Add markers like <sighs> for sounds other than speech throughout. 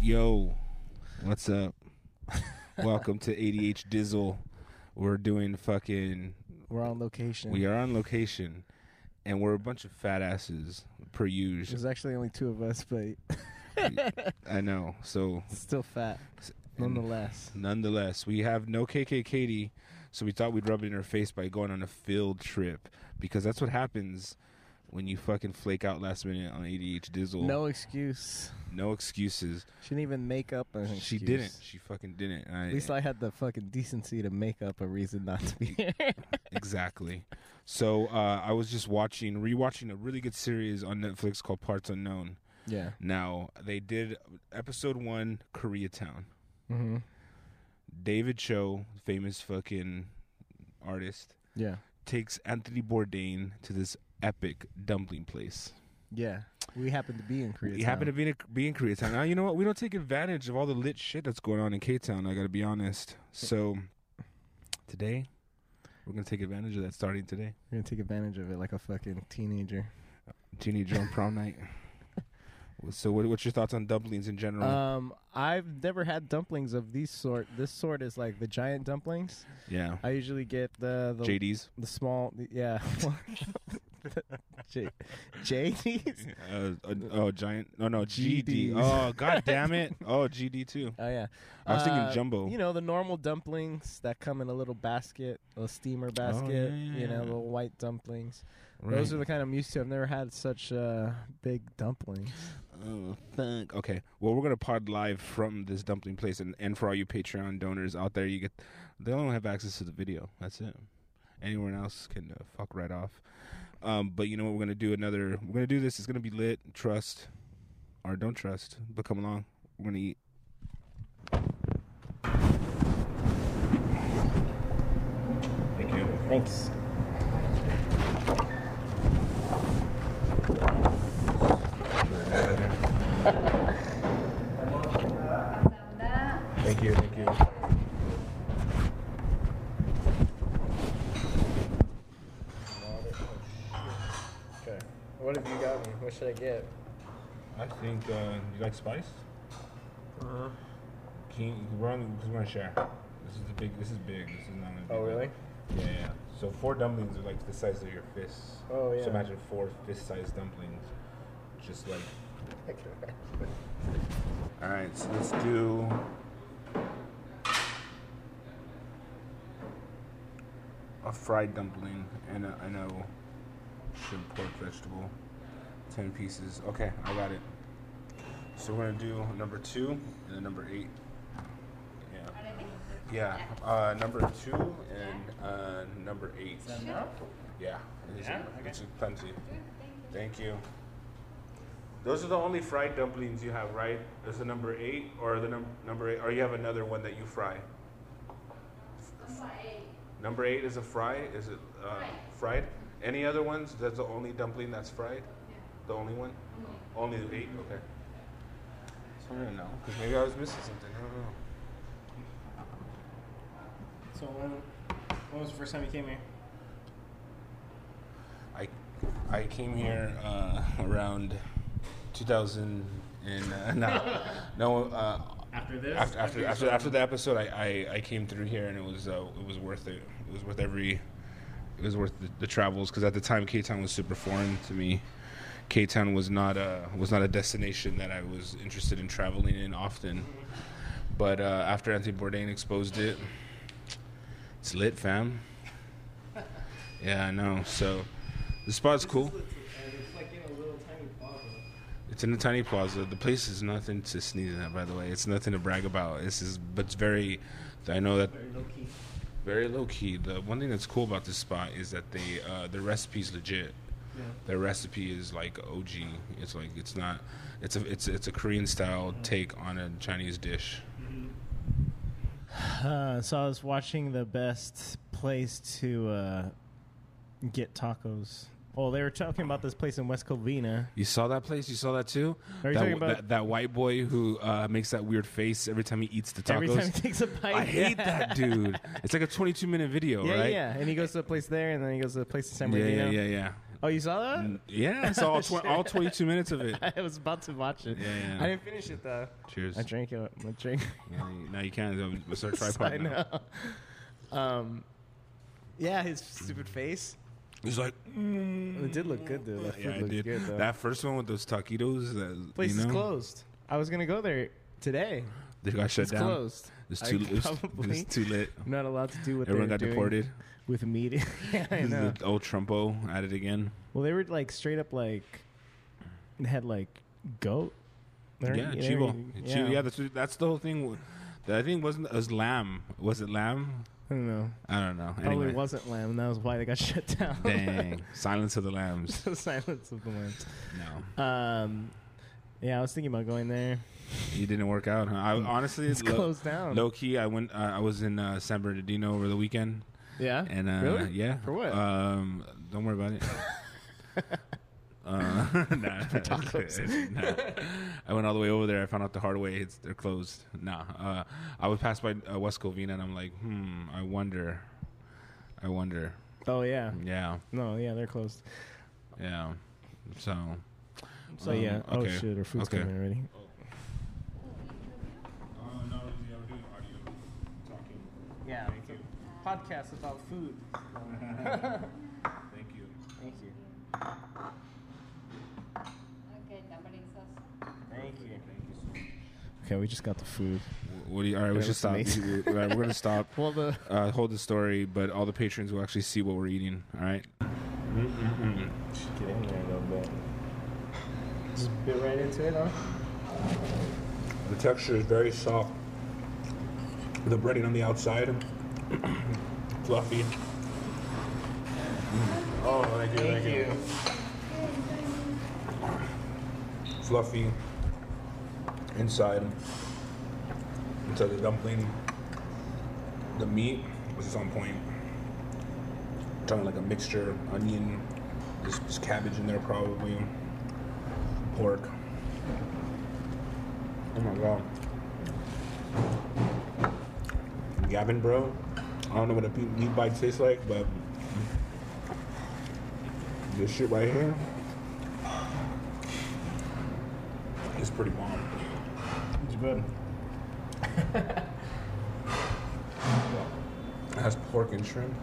Yo, what's up? Welcome to ADH Dizzle. We're doing fucking. We're on location. We are on location, and we're a bunch of fat asses per usual. There's actually only two of us, but <laughs> I know. So still fat, nonetheless. nonetheless, we have no KK Katie, so we thought we'd rub it in her face by going on a field trip because that's what happens when you fucking flake out last minute on ADH Dizzle. No excuse. no excuses. She didn't even make up an excuse. She didn't. She fucking didn't. I, At least I had the fucking decency to make up a reason not to be <laughs> here. exactly. So uh, I was just watching, rewatching a really good series on Netflix called Parts Unknown. yeah. Now they did episode one, Koreatown. Mm-hmm. David Choe, famous fucking artist, Yeah. takes Anthony Bourdain to this epic dumpling place. Yeah. We happen to be in Korea. We happen to be in, be in Koreatown. Now you know what? We don't take advantage of all the lit shit that's going on in K Town. I got to be honest. So today, we're gonna take advantage of that starting today. We're gonna take advantage of it like a fucking teenager. Teenager on prom night. <laughs> So, what, what's your thoughts on dumplings in general? Um, I've never had dumplings of these sort. This sort is like the giant dumplings. yeah, I usually get the the, JD's. the small. Yeah. <laughs> <laughs> <laughs> J- JD's. Uh, uh, oh, giant. No, no, GD. GDs. Oh, god <laughs> damn it. Oh, GD too. Oh yeah. I was thinking Uh, jumbo. You know the normal dumplings that come in a little basket, a steamer basket. Oh, yeah, You know, little white dumplings. Right. Those are the kind I'm used to. I've never had such uh, big dumplings. Oh, fuck. Okay. Well, we're gonna pod live from this dumpling place, and, and for all you Patreon donors out there, you get they only have access to the video. That's it. Anyone else can uh, fuck right off. Um, but you know what? We're gonna do another. We're gonna do this. It's gonna be lit. Trust or don't trust, but come along. We're gonna eat. Thank you. Thanks. Thank you. Thank you. Okay. What have you got me? What should I get? I think uh, you like spice. Uh-huh. Can you, we're on because we're gonna share. This is the big. This is big. This is not gonna. Be Oh big. really? Yeah, yeah. So four dumplings are like the size of your fists. Oh yeah. So imagine four fist-sized dumplings, just like. <laughs> All right, so let's do. A fried dumpling and a, and a shrimp pork vegetable, ten pieces. Okay, I got it. So we're gonna do number two and then number eight. Yeah. Yeah, uh, number two and uh, number eight. Yeah, it's, Yeah? it's plenty. Thank you. Those are the only fried dumplings you have, right? There's the number eight or the num- number eight, or you have another one that you fry. Number eight is a fry. Is it uh, fried? Any other ones? That's the only dumpling that's fried. The only one. Only the eight. Okay. So I don't know, because maybe I was missing something. I don't know. So when, when was the first time you came here? I I came here uh, around 2000 and uh, <laughs> no no uh, After this? after after you after, after the episode I, I, I came through here and it was uh, it was worth it it was worth every it was worth the, the travels because at the time K Town was super foreign to me K Town was not a was not a destination that I was interested in traveling in often but uh, after Anthony Bourdain exposed it it's lit fam yeah I know so the spot's cool it's in a tiny plaza. It's in a tiny plaza. The place is nothing to sneeze at, by the way. It's nothing to brag about. This is, but it's very. I know that Very low key. very low key. The one thing that's cool about this spot is that they uh, the recipe's legit. Yeah. Their recipe is like OG. It's like it's not. It's a it's it's a Korean style take on a Chinese dish. Uh, <sighs> so I was watching the best place to uh, get tacos. Well, they were talking about this place in West Covina. You saw that place? You saw that too? Are you that, talking about- that, that white boy who uh, makes that weird face every time he eats the tacos? Every time he takes a bite, I hate that dude. It's like a 22 minute video, <laughs> Yeah, right? yeah, and he goes to a place there, and then he goes to a place in San Yeah, Bernardino. yeah, yeah, yeah. Oh, you saw that? Yeah, I saw <laughs> all, tw- all 22 minutes of it. <laughs> I was about to watch it. Yeah, yeah. I didn't finish it though. Cheers. I drank it. I drank. Yeah, you- now you can't. It's <laughs> our I tripod now. know. Um, yeah, his stupid face. He's like, mm. It did look good though. That food yeah, it looked did. good though. That first one with those taquitos, that, place you know, is closed. I was gonna go there today. They got shut it's down. closed. It's too. It was, it probably- was too lit. I'm <laughs> not allowed to do what Everyone got deported. with media. <laughs> yeah, I know. The old Trumpo at it again. Well, they were like straight up like they had like goat. They're- yeah, they're Chivo. Yeah, yeah that's that's the whole thing. That I think wasn't it was lamb. Was it lamb? I don't know. I don't know. Probably Anyway, wasn't lamb. That was why they got <laughs> shut down. dang, Silence of the Lambs. Silence of the lambs. No, Um, yeah, I was thinking about going there. You didn't work out. Huh? I honestly, It's low, closed down. low key, I went. Uh, I was in uh, San Bernardino over the weekend, Yeah. and uh, Really? yeah, For what? Um, don't worry about it. <laughs> Uh, <laughs> nah, <laughs> nah. I went all the way over there. I found out the hard way. It's they're closed. Nah. Uh, I would pass by uh, West Covina and I'm like, hmm. I wonder. I wonder. oh yeah. Yeah. No, yeah, they're closed. Yeah. So. So um, yeah. Oh okay. shit, our food's Okay. coming already. Yeah. Thank you. Podcast about food. <laughs> Thank you. Thank you. Okay, tamarind sauce. Thank you. Okay, we just got the food. What do you? All right, we Yeah, should that's stop. amazing. All <laughs> right, we're gonna stop. <laughs> Well, the Uh, hold the story, but all the patrons will actually see what we're eating. All right. should get in there a little bit. Just bit right into it, huh? The texture is very soft. The breading on the outside, fluffy. Oh, thank you, Thank you. Fluffy inside. Inside the dumpling. The meat was just on point. Kind of like a mixture, onion, there's, there's cabbage in there probably, pork. Oh my god. Gavin, bro. I don't know what a pe- meat bite tastes like, but this shit right here is pretty bomb. It's good. It has pork and shrimp.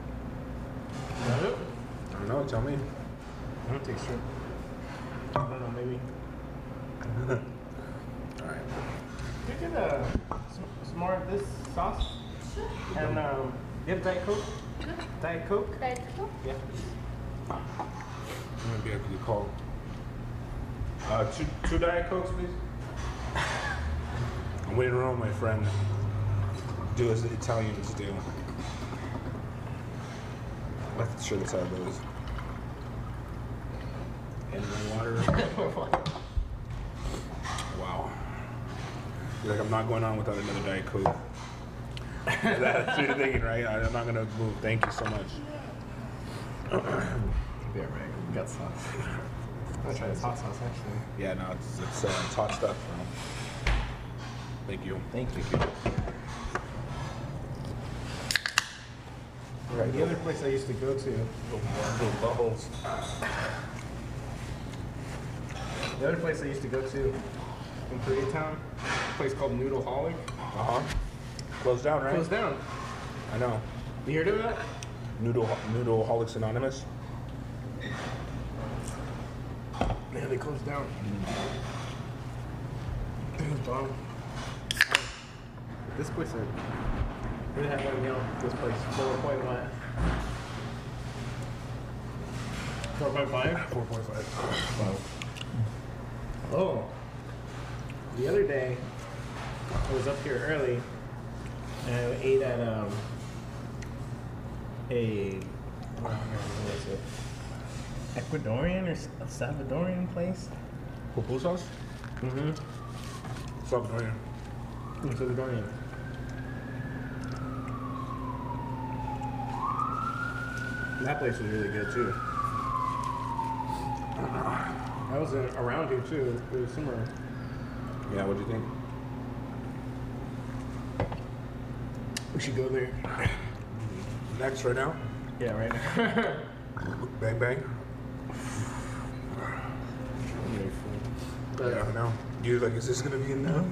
Got it? I don't know. Tell me. I don't take shrimp. I don't know, maybe. <laughs> All right. Could you get uh, some, some more of this sauce? And um, you have Diet Coke? Diet Coke? Diet Coke? Yeah. I'm gonna be able to call. Uh, two, two diet cokes, please. <laughs> I'm waiting around my friend. Do as the Italians do. Let's sure this how it goes. And then water. <laughs> wow. You're like I'm not going on without another diet coke. That's what you're thinking, right? I- I'm not gonna move. Thank you so much. Yeah, right. We got sauce. I'm gonna try this hot sauce actually. Yeah, no, it's, it's, uh, it's hot stuff. Bro. Thank you. Thank you. Right, The other place I used to go to, Little buttholes. the other place I used to go to in Koreatown, a place called Noodleholic, Uh huh. Closed down, right? closed down. I know. You heard of that? Noodle Noodleholics Anonymous. Yeah, they closed down. It was bomb. This place, I really have one meal. This place, four point what? Four point five. Four point five. Wow. Oh. The other day, I was up here early, and I ate at um a what was it? Ecuadorian or Salvadorian place? Pupusas? Mm-hmm. Salvadorian. Salvadorian. That place was really good too. That was in, around here too. It was somewhere. Yeah, what'd you think? We should go there. Next, right now. Yeah, right now. <laughs> Bang bang. But yeah, I know. You like, is this gonna be in there?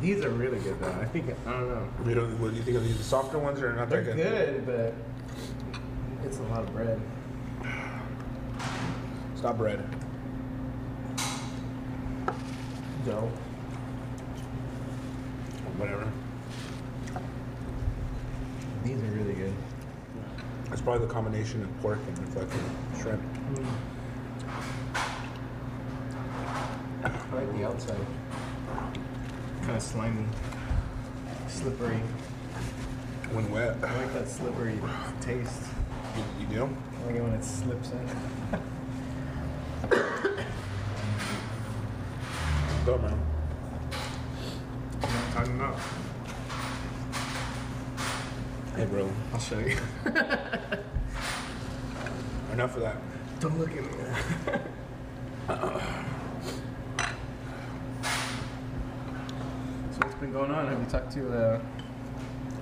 these are really good though. I think I don't know. You don't, what do you think of these? The softer ones or not They're that good, but it's a lot of bread. Stop bread. Dough. Whatever. These are really good. It's probably the combination of pork and fucking shrimp. I like the outside. Kind of slimy, slippery. When wet. I like that slippery taste. You, you do? I like it when it slips in. Go, man. I'm not talking about. Hey, bro. I'll show you. <laughs> Enough of that. Don't look at me. so what's been going on? Have you talked to uh,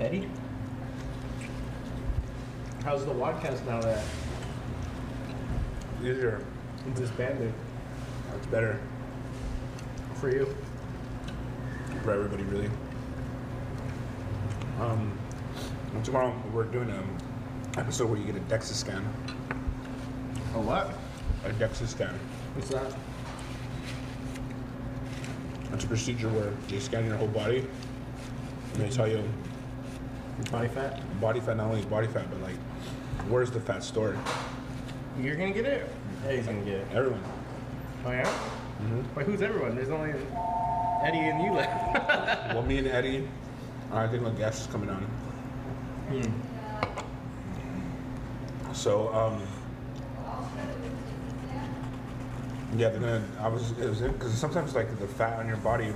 Eddie? How's the podcast now that Easier. it's disbanded It's better for you? for everybody, really. Um, and tomorrow we're doing an episode where you get a DEXA scan. A what? A DEXA scan. What's that? It's a procedure where they scan your whole body and they tell you Body fat? body fat, not only body fat, but like where's the fat stored? You're gonna get it? Eddie's gonna get it. Everyone. Oh yeah? Mm-hmm. Wait, who's everyone? There's only Eddie and you left. Well, me and Eddie, I think my guest is coming on. So, um, yeah, they're gonna. I was, it was because sometimes like the fat on your body,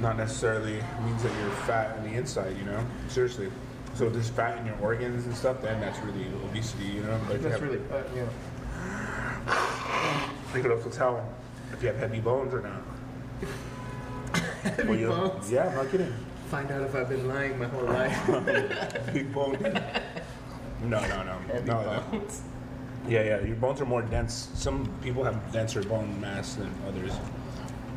not necessarily means that you're fat on the inside. You know, seriously. So if there's fat in your organs and stuff, then that's really obesity. You know, but you That's have- really, uh, yeah. <sighs> they could also tell if you have heavy bones or not. <laughs> Heavy Well, bones. Yeah, I'm not kidding. Find out if I've been lying my whole life. <laughs> Big bone. No, no, no. No, no. Yeah, yeah. Your bones are more dense. Some people have denser bone mass than others,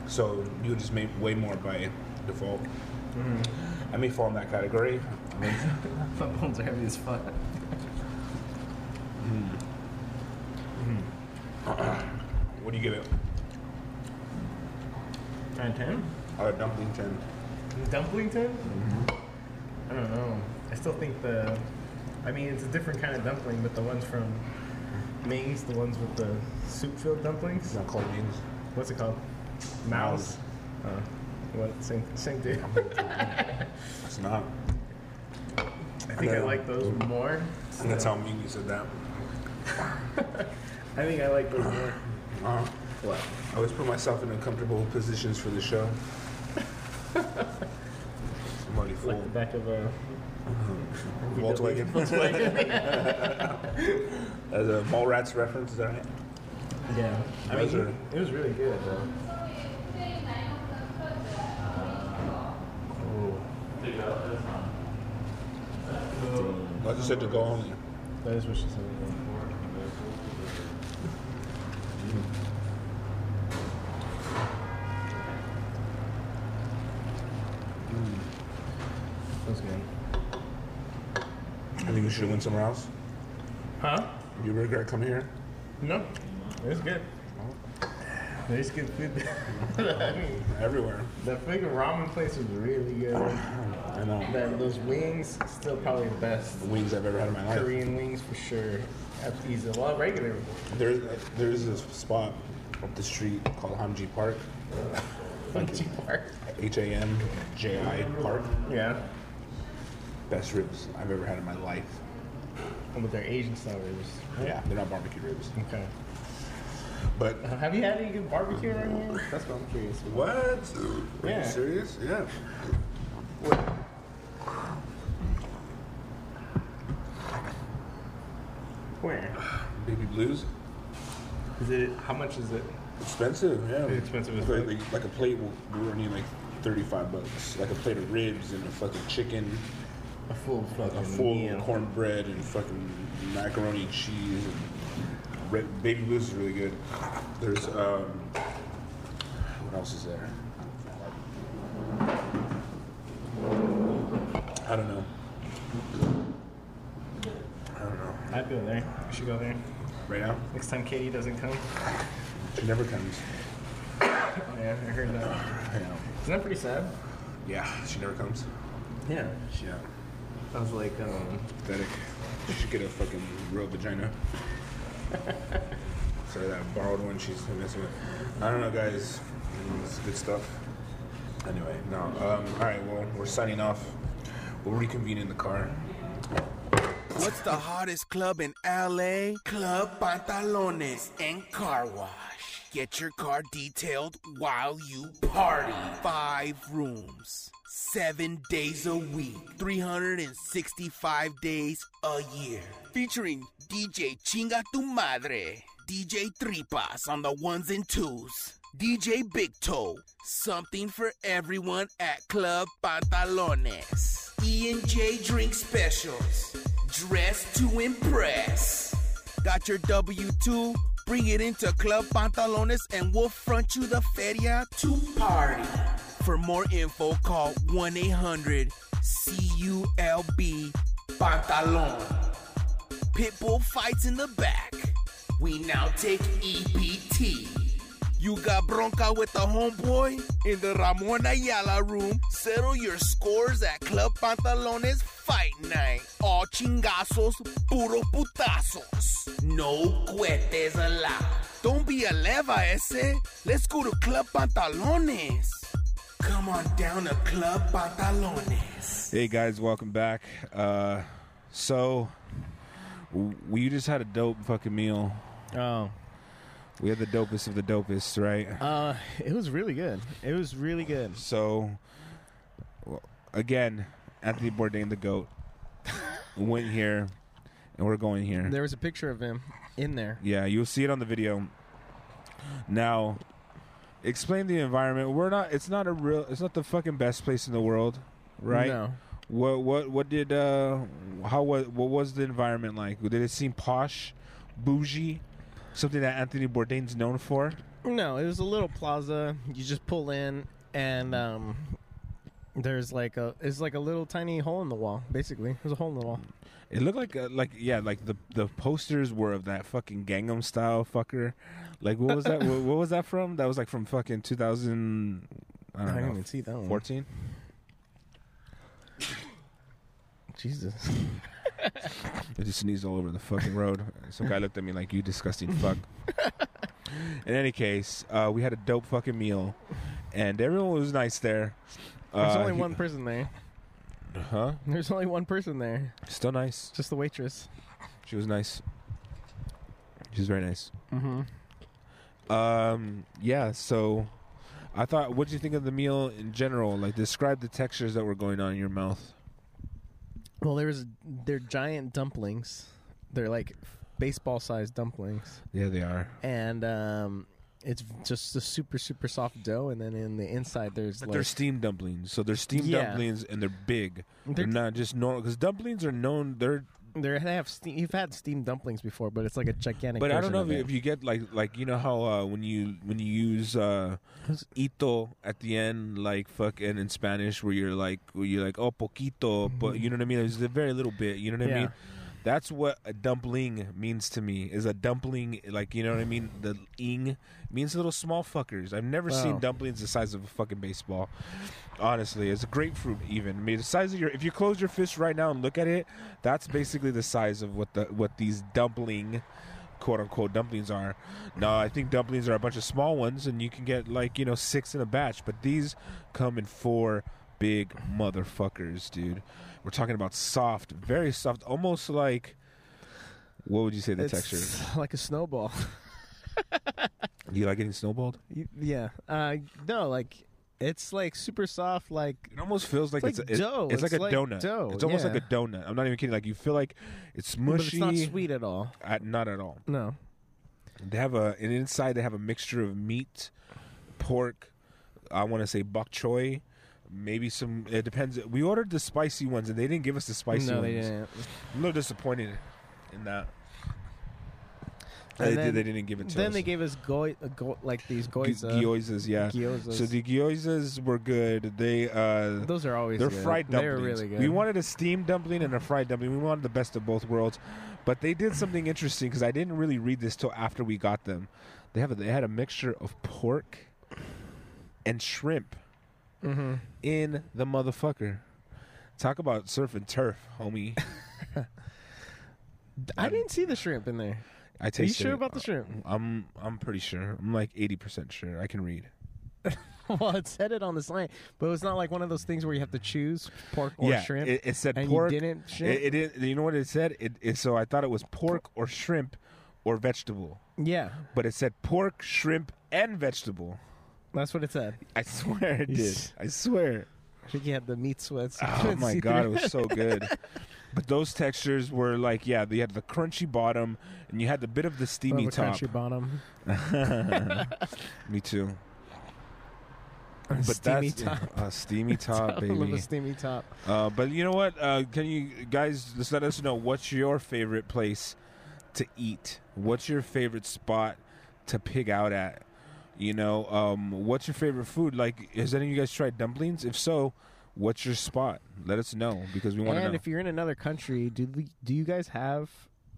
so you just make way more by default. Mm-hmm. I may fall in that category. <laughs> My bones are heavy as fuck. Mm-hmm. Mm-hmm. <clears throat> what do you give it? Nine ten? A dumpling ten. Dumplington? I don't know. I still think the. I mean, it's a different kind of dumpling, but the ones from Ming's, the ones with the soup-filled dumplings. It's not called beans. What's it called? Mouse. Uh, what? Same, same thing. It's not. I think I like those more. And that's how Mimi said that. <laughs> I think I like those more. Uh, What? I always put myself in uncomfortable positions for the show. <laughs> I'm already full. Like the back of a <laughs> Volkswagen. <laughs> As a Mallrats reference, is that right? Yeah. I mean, it was really good though. I just said to go only. That is what she said. Should have went somewhere else. Huh? You regret coming here? No. it's good. Oh. There's good food. I <laughs> mean, Everywhere. that freaking ramen place was really good. I know. That, those wings, still probably the best. The wings I've ever had in my life. Korean wings for sure. At Pizza. Well, regular. There's there's a spot up the street called Hamji Park. Funky Park. H A M J I Park. Yeah. Best ribs I've ever had in my life. With their Asian style ribs. Yeah, they're not barbecue ribs. Okay. But Uh, have you had any good barbecue around here? That's what I'm curious. about. what? Are Yeah. you serious? Yeah. Where? Baby Blues. Is it? How much is it? Expensive, yeah. Pretty expensive as like, fuck. like, like a plate will will run you like thirty-five bucks. Like a plate of ribs and a fucking chicken, A full like fucking a full meal. cornbread and fucking macaroni and cheese. red, baby blues is really good. There's um, what else is there? I don't know. I don't know. I'd go there. We should go there. Right now, Next time Katie doesn't come. she never comes. Oh, yeah, I heard that. I know. Isn't that pretty sad? Yeah, she never comes. Yeah. Yeah, I was like, um, pathetic. She should get a fucking real vagina. <laughs> Sorry, that borrowed one she's messing with. I don't know, guys. It's good stuff. Anyway, no. Um, all right, well, we're signing off. We'll reconvene in the car. What's the hottest club in LA? Club Pantalones and Car Wash. Get your car detailed while you party. Five rooms, seven days a week, 365 days a year. Featuring DJ Chinga Tu Madre, DJ Tripas on the ones and twos, DJ Big Toe. Something for everyone at Club Pantalones. E and J drink specials. Dress to impress. Got your W 2? Bring it into Club Pantalones and we'll front you the feria to party. For more info, call 1 800 CULB Pantalon. Pitbull fights in the back. We now take EBT. You got bronca with the homeboy? In the Ramon Ayala room, settle your scores at Club Pantalones Fight Night. All chingazos, puro putazos. No cohetes allowed. Don't be a leva ese. Let's go to Club Pantalones. Come on down to Club Pantalones. Hey guys, welcome back. Uh, so we just had a dope fucking meal. Oh, We had the dopest of the dopest, right? uh, it was really good. It was really good. So well, again, Anthony Bourdain, the goat, went here, and we're going here. There was a picture of him in there. Yeah, you'll see it on the video. Now, explain the environment. We're not. It's not a real. It's not the fucking best place in the world, right? No. What what what did uh how was what was the environment like? Did it seem posh, bougie, something that Anthony Bourdain's known for? No, it was a little plaza. You just pull in, and um, there's like a it's like a little tiny hole in the wall. Basically, there's a hole in the wall. It looked like uh, like yeah, like the the posters were of that fucking Gangnam style fucker. Like what was that? what, what was that from? That was like from fucking 2000 I I don't didn't know. even see that one. 14? Jesus. I just sneezed all over the fucking road. Some guy looked at me like, "You disgusting fuck." <laughs> In any case, uh, we had a dope fucking meal, and everyone was nice there. There's Uh, only he- one person there. Huh? There's only one person there. Still nice. Just the waitress. She was nice. She was very nice. Mm-hmm. Um. Yeah. So, I thought. What did you think of the meal in general? Like, describe the textures that were going on in your mouth. Well, there was they're giant dumplings. They're like baseball-sized dumplings, Yeah, they are. and um, it's just a super super soft dough. And then in the inside, there's But like they're steamed dumplings. So they're steamed Yeah. dumplings, and they're big. They're, They're- not just normal. Because dumplings are known. They're They have ste- you've had steamed dumplings before, but it's like a gigantic. But I don't know if, it. if you get like like you know how uh, when you when you use uh, ito at the end like fucking in Spanish where you're like where you're like oh poquito but you know what I mean it's a very little bit you know what I mean that's what a dumpling means to me is a dumpling like you know what I mean the ing means little small fuckers I've never seen dumplings the size of a fucking baseball honestly it's a grapefruit even I mean the size of your if you close your fist right now and look at it that's basically the size of what the what these dumpling quote unquote dumplings are. No, I think dumplings are a bunch of small ones, and you can get like you know six in a batch. But these come in four big motherfuckers, dude. We're talking about soft, very soft, almost like what would you say the it's texture? <laughs> like a snowball. Do <laughs> you like getting snowballed? You- yeah. Uh, no, like it's like super soft. Like It almost feels like It's it's, like a, it- dough. it's like It's a like donut. dough, It's almost like a donut. I'm not even kidding. Like you feel like it's but mushy. it's not sweet at all. At, not at all. No. They have a and inside they have a mixture of meat, pork. I want to say bok choy, maybe some. It depends. We ordered the spicy ones and they didn't give us the spicy no, ones. they didn't. I'm a little disappointed in that. they, then- they didn't give it to Then us. Then they gave us goi- uh, go- like these goiza. gyozas, yeah. gyozas. So the gyozas were good. They uh, Those are always they're good. fried They're dumplings. really good. We wanted a steamed dumpling and a fried dumpling. We wanted the best of both worlds, but they did something interesting because I didn't really read this till after we got them. They have a, they had a mixture of pork and shrimp hmm in the motherfucker. Talk about surf and turf, homie. <laughs> I didn't see the shrimp in there. I Are you sure it. about the shrimp? I'm I'm pretty sure. I'm like eighty percent sure. I can read. <laughs> well, it said it on the sign, but it's not like one of those things where you have to choose pork or yeah, shrimp. It, it said and pork. you didn't shrimp. It, it didn't. You know what it said? It, it so I thought it was pork or shrimp or vegetable, yeah, but it said pork, shrimp, and vegetable. That's what it said. I swear it did. I swear. I think you had the meat sweats. Oh my god, it was so <laughs> good. But those textures were like, yeah, they had the crunchy bottom, and you had the bit of the steamy Love a top. crunchy bottom. <laughs> Me too. But steamy that's top. a steamy <laughs> top, I love baby. a steamy top. Uh, but you know what? Uh, can you guys just let us know what's your favorite place to eat? What's your favorite spot to pig out at? You know, um, what's your favorite food? Like, has any of you guys tried dumplings? If so, what's your spot? Let us know because we want to know. And if you're in another country, do the, do you guys have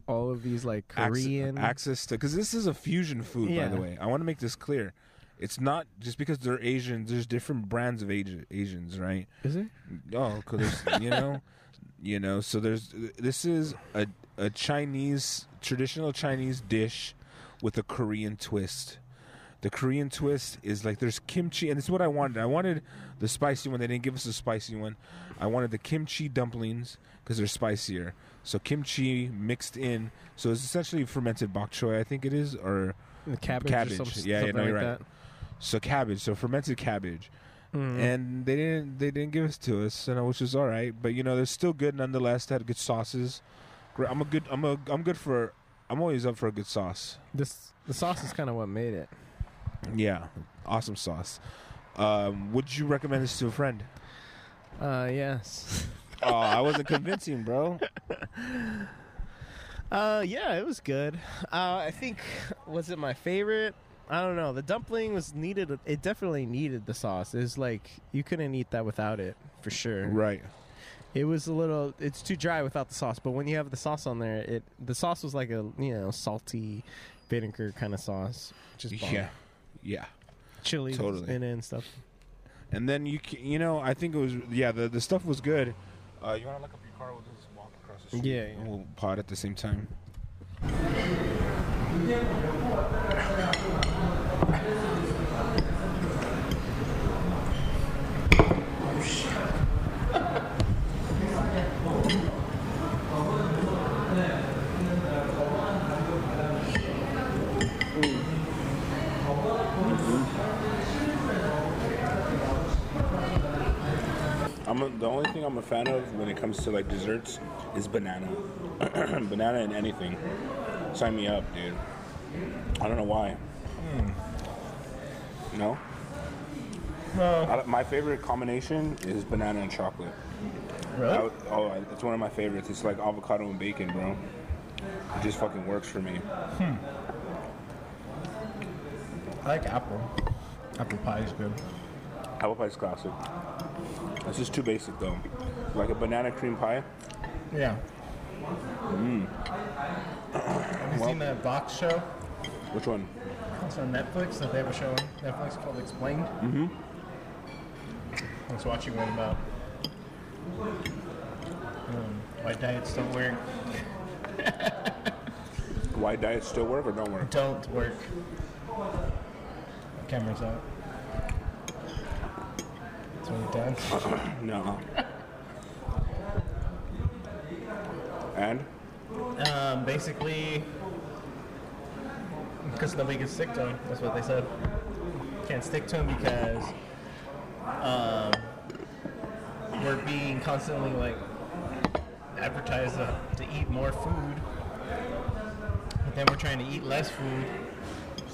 all of these like Korean? access to because this is a fusion food, by the way. I want to make this clear. It's not just because they're Asians. There's different brands of Asi- Asians, right? Is it? Oh, because you know, <laughs> you know. So there's this is a a Chinese traditional Chinese dish with a Korean twist. The Korean twist is like there's kimchi, and this is what I wanted. I wanted the spicy one. They didn't give us the spicy one. I wanted the kimchi dumplings because they're spicier. So kimchi mixed in. So it's essentially fermented bok choy, I think it is, or The cabbage. Cabbage. Or some, Yeah, yeah, no, you're right. that. so cabbage. So fermented cabbage Mhm. and they didn't they didn't give us to us, and which is all right. But you know, they're still good nonetheless. They had good sauces. I'm a good. I'm a. I'm good for. I'm always up for a good sauce. this the sauce is kind of what made it. Yeah, awesome sauce. Um, would you recommend this to a friend? Uh, yes. <laughs> oh, I wasn't convincing, bro. <laughs> Uh, yeah, it was good. Uh, I think was it my favorite? I don't know. The dumpling was needed. It definitely needed the sauce. It's like you couldn't eat that without it for sure. Right. It was a little. It's too dry without the sauce. But when you have the sauce on there, it the sauce was like a you know salty vinegar kind of sauce. Just. Yeah. Yeah. chili Totally. in it and stuff. And then you you know I think it was yeah the the stuff was good. Uh, you want to look up your car? We'll just walk across the street. Yeah, and. We'll pod at the same time. The only thing I'm a fan of when it comes to like desserts is banana. <clears throat> banana and anything. Sign me up, dude. I don't know why. No. No. I my favorite combination is banana and chocolate. Really? I oh, it's one of my favorites. It's like avocado and bacon, bro. It just fucking works for me. Hmm. I like apple. Apple pie is good. Apple pie is classic. This is too basic though. Like a banana cream pie. Yeah. Have you seen that Vox show? Which one? It's on Netflix. That they have a show on Netflix called Explained. Mm-hmm. I was watching one about um, why diets don't work. Why diets still work or don't work? Don't work. Camera's out. It's really done. No. and Um, basically, because nobody can stick to them. That's what they said. Can't stick to them because um, we're being constantly like advertised to, to eat more food, but then we're trying to eat less food,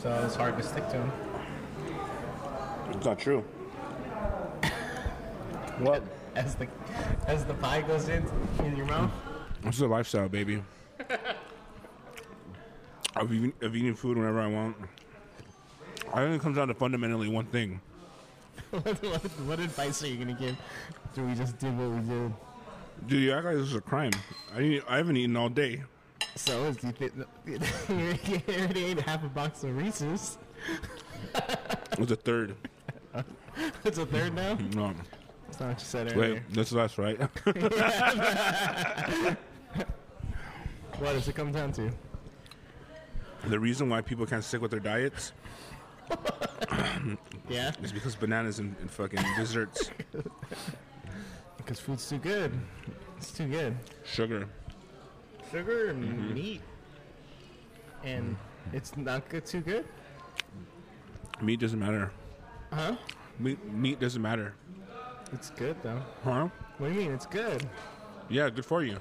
so it's hard to stick to them. it's not true. What? <laughs> As the as the pie goes in in your mouth. This is a lifestyle, baby. of eating, of eating food whenever I want. I think it comes down to fundamentally one thing. <laughs> what, what, what advice are you gonna give? Do we just did what we did? Dude, you act like this is a crime. I I haven't eaten all day. So is you think <laughs> you already ate half a box of Reese's? It was a third. It's a third now. No, That's not what you said earlier. wait, that's less, right? <laughs> What does it come down to? the reason why people can't stick with their diets <coughs> Yeah, is because bananas and, and fucking desserts, <laughs> because food's too good. It's too good. sugar. Sugar and mm-hmm. meat, and it's not good. Too good. Meat doesn't matter. Huh? Meat, meat doesn't matter. It's good though. Huh? What do you mean? It's good. Yeah, good for you.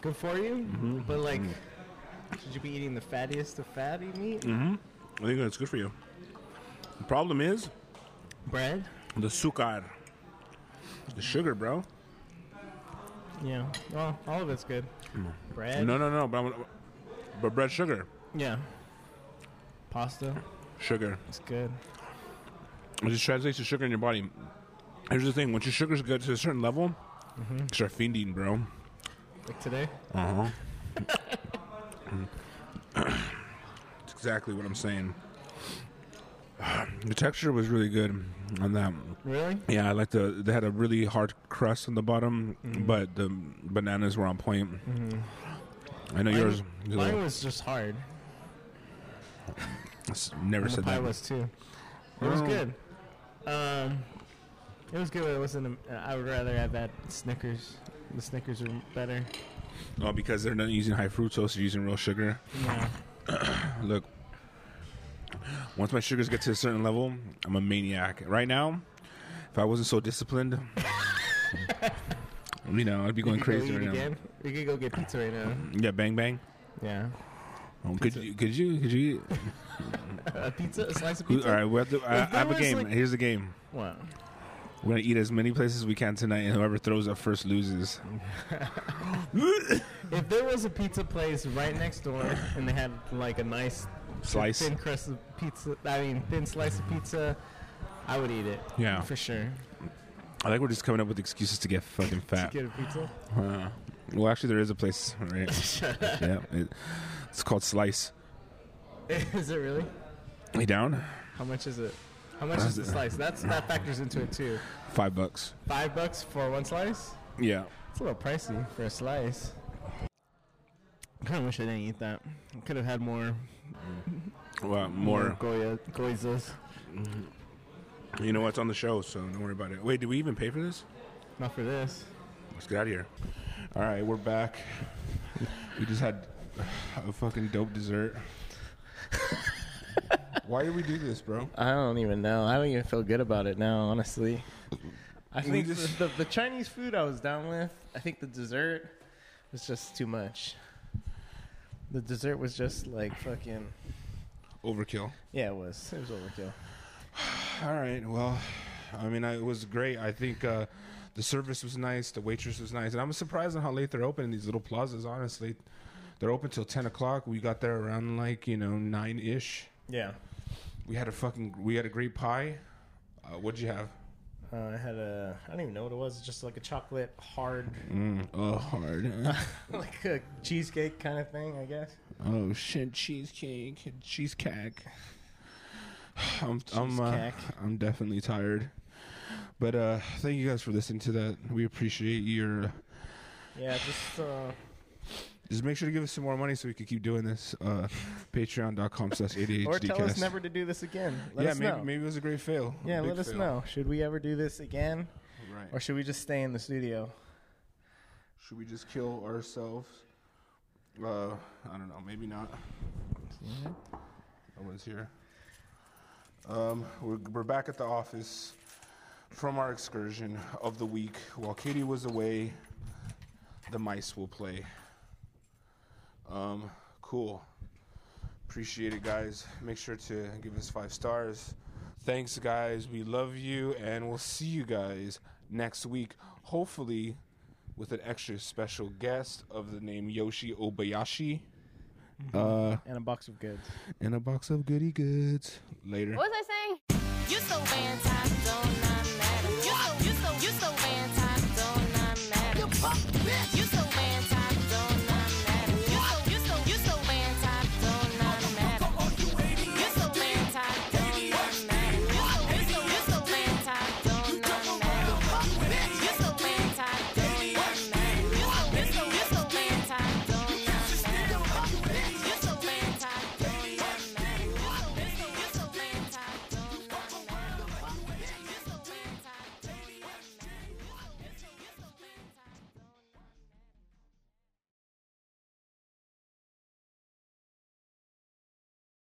Good for you. Mm-hmm. But like, mm-hmm. should you be eating the fattiest of fatty meat? Mm-hmm. I think it's good for you. The problem is Bread. the sucar, the sugar, bro. Yeah. Well, all of it's good. Mm. Bread. No, no, no. But, I'm, but bread, sugar, Yeah. Pasta. sugar. It's good. It just translates to sugar in your body. Here's the thing: once your sugars get to a certain level, you start fiending, bro. Like today. Uh huh. <laughs> That's exactly what I'm saying. The texture was really good on that. Really? Yeah, I like the. They had a really hard crust on the bottom, Mm-hmm. but the bananas were on point. I know Mine- yours. Mine was just hard. never And the said pie that. was too. It was good. Um, it was good. But it wasn't. A, I would rather have that Snickers. The Snickers are better. Oh, because they're not using high fructose; they're using real sugar. Yeah. <clears throat> Look, once my sugars get to a certain level, I'm a maniac. Right now, if I wasn't so disciplined, <laughs> you know, I'd be going We could go crazy right now. again. We could go get pizza right now. Yeah, bang bang. Yeah. Um, could you? Could you? Could you? <laughs> A pizza, a slice of pizza. all right, we have to, I, I have a game. like- Here's the game. What? We're gonna eat as many places as we can tonight, and whoever throws up first loses. <laughs> If there was a pizza place right next door and they had like a nice Slice. thin crust of pizza, I mean thin slice of pizza, I would eat it. Yeah. for sure. I think we're just coming up with excuses to get fucking <laughs> fat. Get a pizza. Uh, well, actually, there is a place. Right? <laughs> yeah, it, it's called Slice. is it really? Are You down? How much is it? How much is the slice? That's that factors into it too. Five bucks. Five bucks for one slice. Yeah. It's a little pricey for a slice. I kind of wish I didn't eat that. I could have had more Well, more. Goya Goizas. Mm-hmm. You know what's on the show, so don't worry about it. Wait, did we even pay for this? Not for this. Let's get out of here. All right, we're back. We just had a fucking dope dessert. <laughs> Why did we do this, bro? I don't even know. I don't even feel good about it now, honestly. I think just- the, the, the Chinese food I was down with. I think the dessert was just too much. The dessert was just like fucking. Overkill. Yeah, it was. It was overkill. <sighs> All right. Well, I mean, I, it was great. I think uh, the service was nice. The waitress was nice, and I'm surprised on how late they're open in these little plazas. Honestly, they're open till ten o'clock. We got there around like you know nine ish. Yeah. We had a fucking we had a great pie. Uh, what'd you have? Uh, I had a. I don't even know what it was. Just like a chocolate hard, Mm, oh, hard. <laughs> like a cheesecake kind of thing, I guess. oh shit, cheesecake, cheesecake. <sighs> I'm I'm uh, I'm definitely tired. But uh, thank you guys for listening to that. We appreciate your. Yeah, just uh, Just make sure to give us some more money so we can keep doing this. Uh, <laughs> Patreon.com slash ADHDcast. or tell us never to do this again. Let yeah, us maybe, know. maybe it was a great fail. Yeah, let us fail. know. Should we ever do this again, Right. or should we just stay in the studio? Should we just kill ourselves? Uh, I don't know. Maybe not. No one's here. Um, we're, we're back at the office from our excursion of the week. While Katie was away, the mice will play. Um, cool. Appreciate it, guys. Make sure to give us five stars. Thanks, guys. We love you, and we'll see you guys next week. Hopefully, with an extra special guest of the name Yoshi Obayashi. Uh, and a box of goods. and a box of goody goods later. What was I saying? You so fantastic.